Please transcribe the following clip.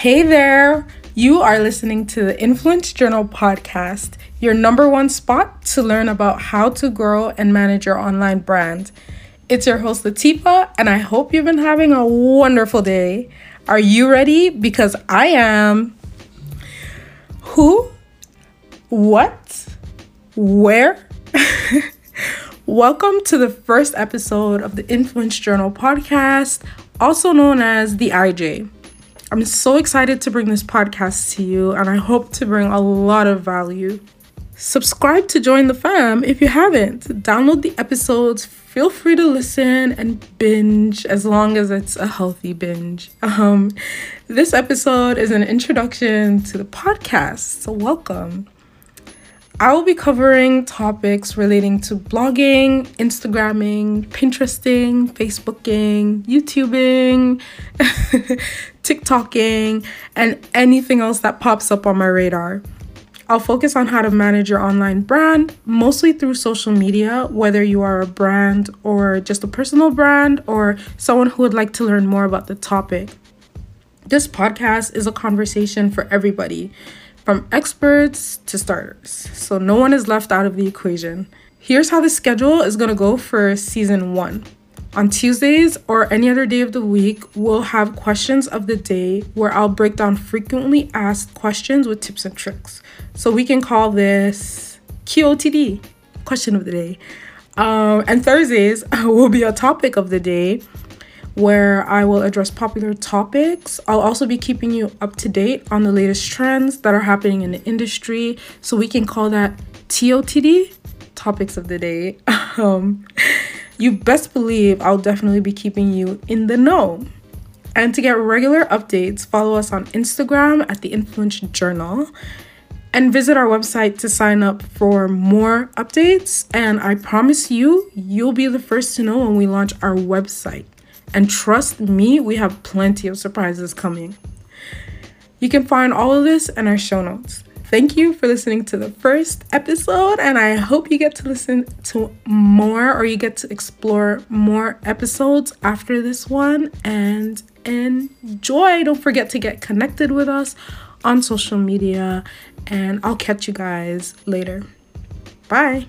Hey there! You are listening to the Influence Journal podcast, your number one spot to learn about how to grow and manage your online brand. It's your host, Lateefa, and I hope you've been having a wonderful day. Are you ready? Because I am. Who? What? Where? Welcome to the first episode of the Influence Journal podcast, also known as the IJ. I'm so excited to bring this podcast to you, and I hope to bring a lot of value. Subscribe to join the fam if you haven't. Download the episodes. Feel free to listen and binge as long as it's a healthy binge. Um, this episode is an introduction to the podcast, so welcome. I will be covering topics relating to blogging, Instagramming, Pinteresting, Facebooking, YouTubing, TikToking, and anything else that pops up on my radar. I'll focus on how to manage your online brand, mostly through social media, whether you are a brand or just a personal brand or someone who would like to learn more about the topic. This podcast is a conversation for everybody from experts to starters. So no one is left out of the equation. Here's how the schedule is going to go for season one. On Tuesdays or any other day of the week, we'll have questions of the day where I'll break down frequently asked questions with tips and tricks. So we can call this QOTD, question of the day. Um, and Thursdays will be a topic of the day where I will address popular topics. I'll also be keeping you up to date on the latest trends that are happening in the industry. So we can call that TOTD, topics of the day. um, you best believe I'll definitely be keeping you in the know. And to get regular updates, follow us on Instagram at the Influence Journal and visit our website to sign up for more updates. And I promise you, you'll be the first to know when we launch our website. And trust me, we have plenty of surprises coming. You can find all of this in our show notes. Thank you for listening to the first episode, and I hope you get to listen to more or you get to explore more episodes after this one and enjoy. Don't forget to get connected with us on social media, and I'll catch you guys later. Bye.